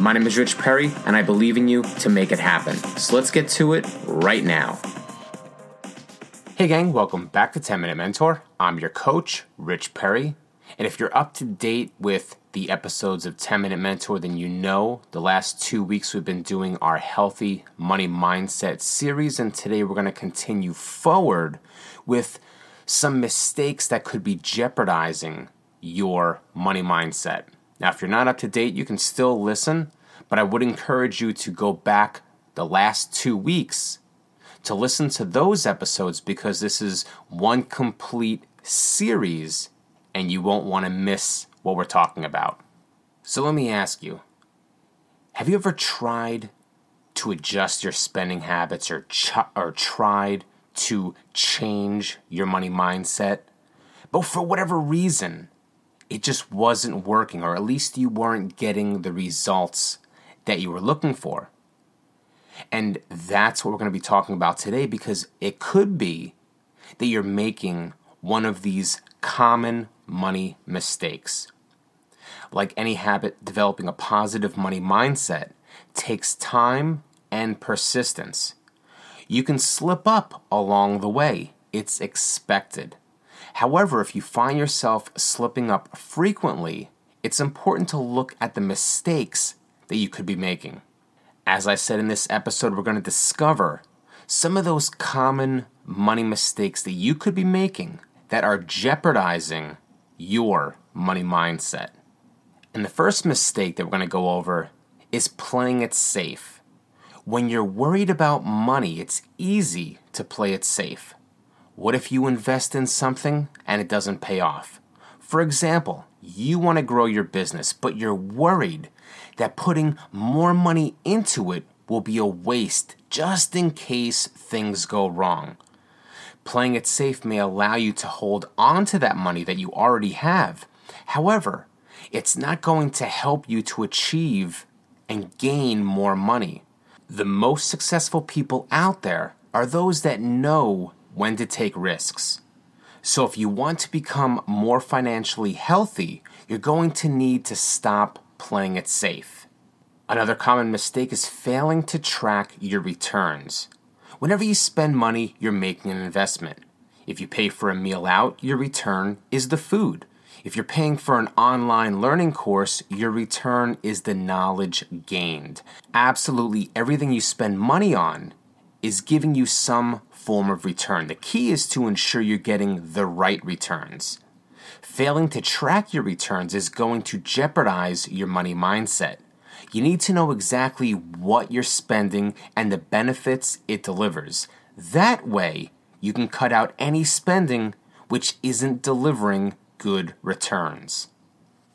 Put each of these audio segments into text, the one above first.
My name is Rich Perry, and I believe in you to make it happen. So let's get to it right now. Hey, gang, welcome back to 10 Minute Mentor. I'm your coach, Rich Perry. And if you're up to date with the episodes of 10 Minute Mentor, then you know the last two weeks we've been doing our Healthy Money Mindset series. And today we're going to continue forward with some mistakes that could be jeopardizing your money mindset. Now, if you're not up to date, you can still listen, but I would encourage you to go back the last two weeks to listen to those episodes because this is one complete series and you won't want to miss what we're talking about. So let me ask you have you ever tried to adjust your spending habits or, ch- or tried to change your money mindset? But for whatever reason, it just wasn't working, or at least you weren't getting the results that you were looking for. And that's what we're going to be talking about today because it could be that you're making one of these common money mistakes. Like any habit, developing a positive money mindset takes time and persistence. You can slip up along the way, it's expected. However, if you find yourself slipping up frequently, it's important to look at the mistakes that you could be making. As I said in this episode, we're going to discover some of those common money mistakes that you could be making that are jeopardizing your money mindset. And the first mistake that we're going to go over is playing it safe. When you're worried about money, it's easy to play it safe. What if you invest in something and it doesn't pay off? For example, you want to grow your business, but you're worried that putting more money into it will be a waste just in case things go wrong. Playing it safe may allow you to hold on to that money that you already have. However, it's not going to help you to achieve and gain more money. The most successful people out there are those that know when to take risks. So, if you want to become more financially healthy, you're going to need to stop playing it safe. Another common mistake is failing to track your returns. Whenever you spend money, you're making an investment. If you pay for a meal out, your return is the food. If you're paying for an online learning course, your return is the knowledge gained. Absolutely everything you spend money on is giving you some form of return. The key is to ensure you're getting the right returns. Failing to track your returns is going to jeopardize your money mindset. You need to know exactly what you're spending and the benefits it delivers. That way, you can cut out any spending which isn't delivering good returns.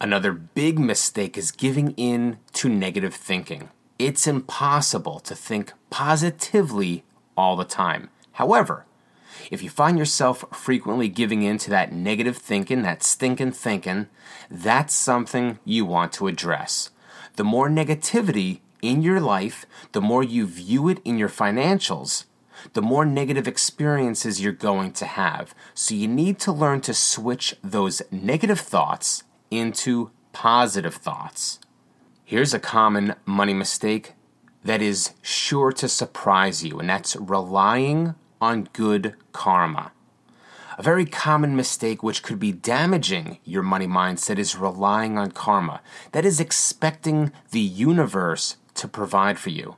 Another big mistake is giving in to negative thinking. It's impossible to think positively all the time. However, if you find yourself frequently giving in to that negative thinking, that stinking thinking, that's something you want to address. The more negativity in your life, the more you view it in your financials, the more negative experiences you're going to have. So you need to learn to switch those negative thoughts into positive thoughts. Here's a common money mistake that is sure to surprise you, and that's relying on good karma. A very common mistake which could be damaging your money mindset is relying on karma. That is expecting the universe to provide for you.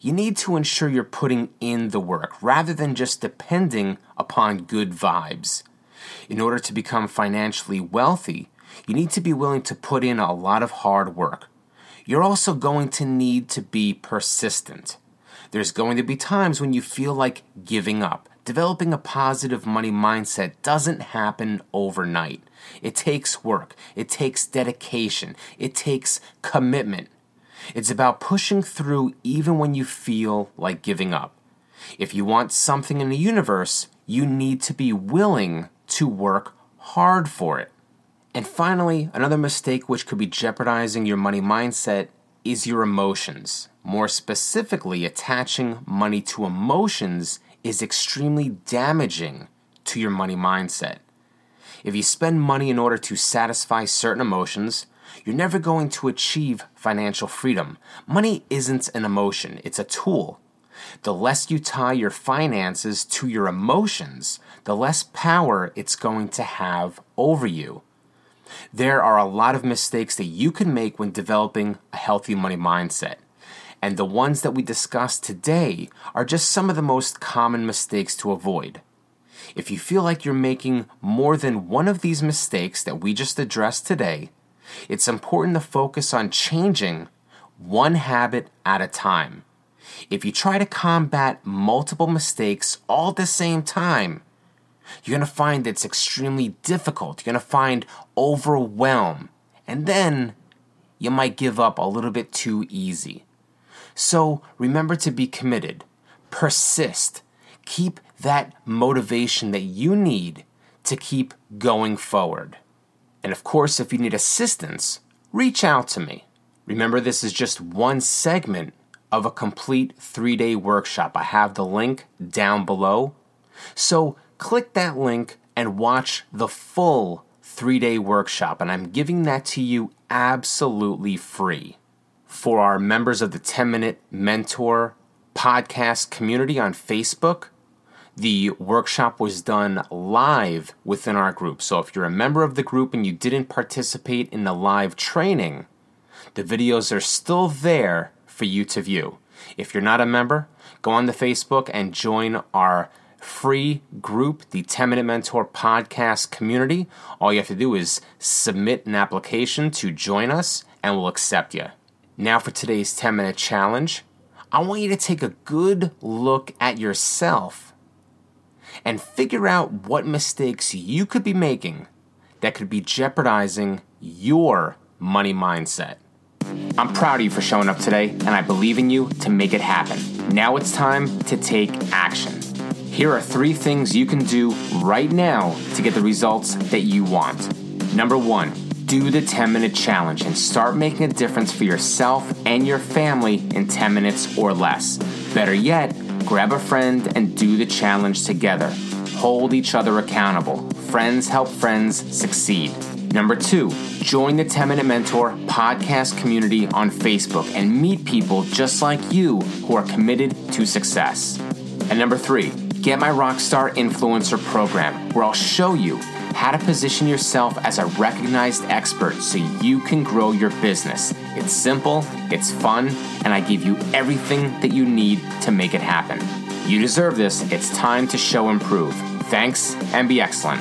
You need to ensure you're putting in the work rather than just depending upon good vibes. In order to become financially wealthy, you need to be willing to put in a lot of hard work. You're also going to need to be persistent. There's going to be times when you feel like giving up. Developing a positive money mindset doesn't happen overnight. It takes work, it takes dedication, it takes commitment. It's about pushing through even when you feel like giving up. If you want something in the universe, you need to be willing to work hard for it. And finally, another mistake which could be jeopardizing your money mindset is your emotions. More specifically, attaching money to emotions is extremely damaging to your money mindset. If you spend money in order to satisfy certain emotions, you're never going to achieve financial freedom. Money isn't an emotion, it's a tool. The less you tie your finances to your emotions, the less power it's going to have over you. There are a lot of mistakes that you can make when developing a healthy money mindset. And the ones that we discussed today are just some of the most common mistakes to avoid. If you feel like you're making more than one of these mistakes that we just addressed today, it's important to focus on changing one habit at a time. If you try to combat multiple mistakes all at the same time, you're going to find it's extremely difficult. You're going to find overwhelm. And then you might give up a little bit too easy. So remember to be committed, persist, keep that motivation that you need to keep going forward. And of course, if you need assistance, reach out to me. Remember, this is just one segment of a complete three day workshop. I have the link down below. So click that link and watch the full three day workshop. And I'm giving that to you absolutely free. For our members of the 10 Minute Mentor podcast community on Facebook, the workshop was done live within our group. So if you're a member of the group and you didn't participate in the live training, the videos are still there for you to view. If you're not a member, go on to Facebook and join our free group, the 10 Minute Mentor podcast community. All you have to do is submit an application to join us and we'll accept you. Now, for today's 10 minute challenge, I want you to take a good look at yourself and figure out what mistakes you could be making that could be jeopardizing your money mindset. I'm proud of you for showing up today, and I believe in you to make it happen. Now it's time to take action. Here are three things you can do right now to get the results that you want. Number one, do the 10 minute challenge and start making a difference for yourself and your family in 10 minutes or less. Better yet, grab a friend and do the challenge together. Hold each other accountable. Friends help friends succeed. Number two, join the 10 Minute Mentor podcast community on Facebook and meet people just like you who are committed to success. And number three, get my Rockstar Influencer program where I'll show you how to position yourself as a recognized expert so you can grow your business. It's simple, it's fun, and I give you everything that you need to make it happen. You deserve this. It's time to show improve. Thanks and be excellent.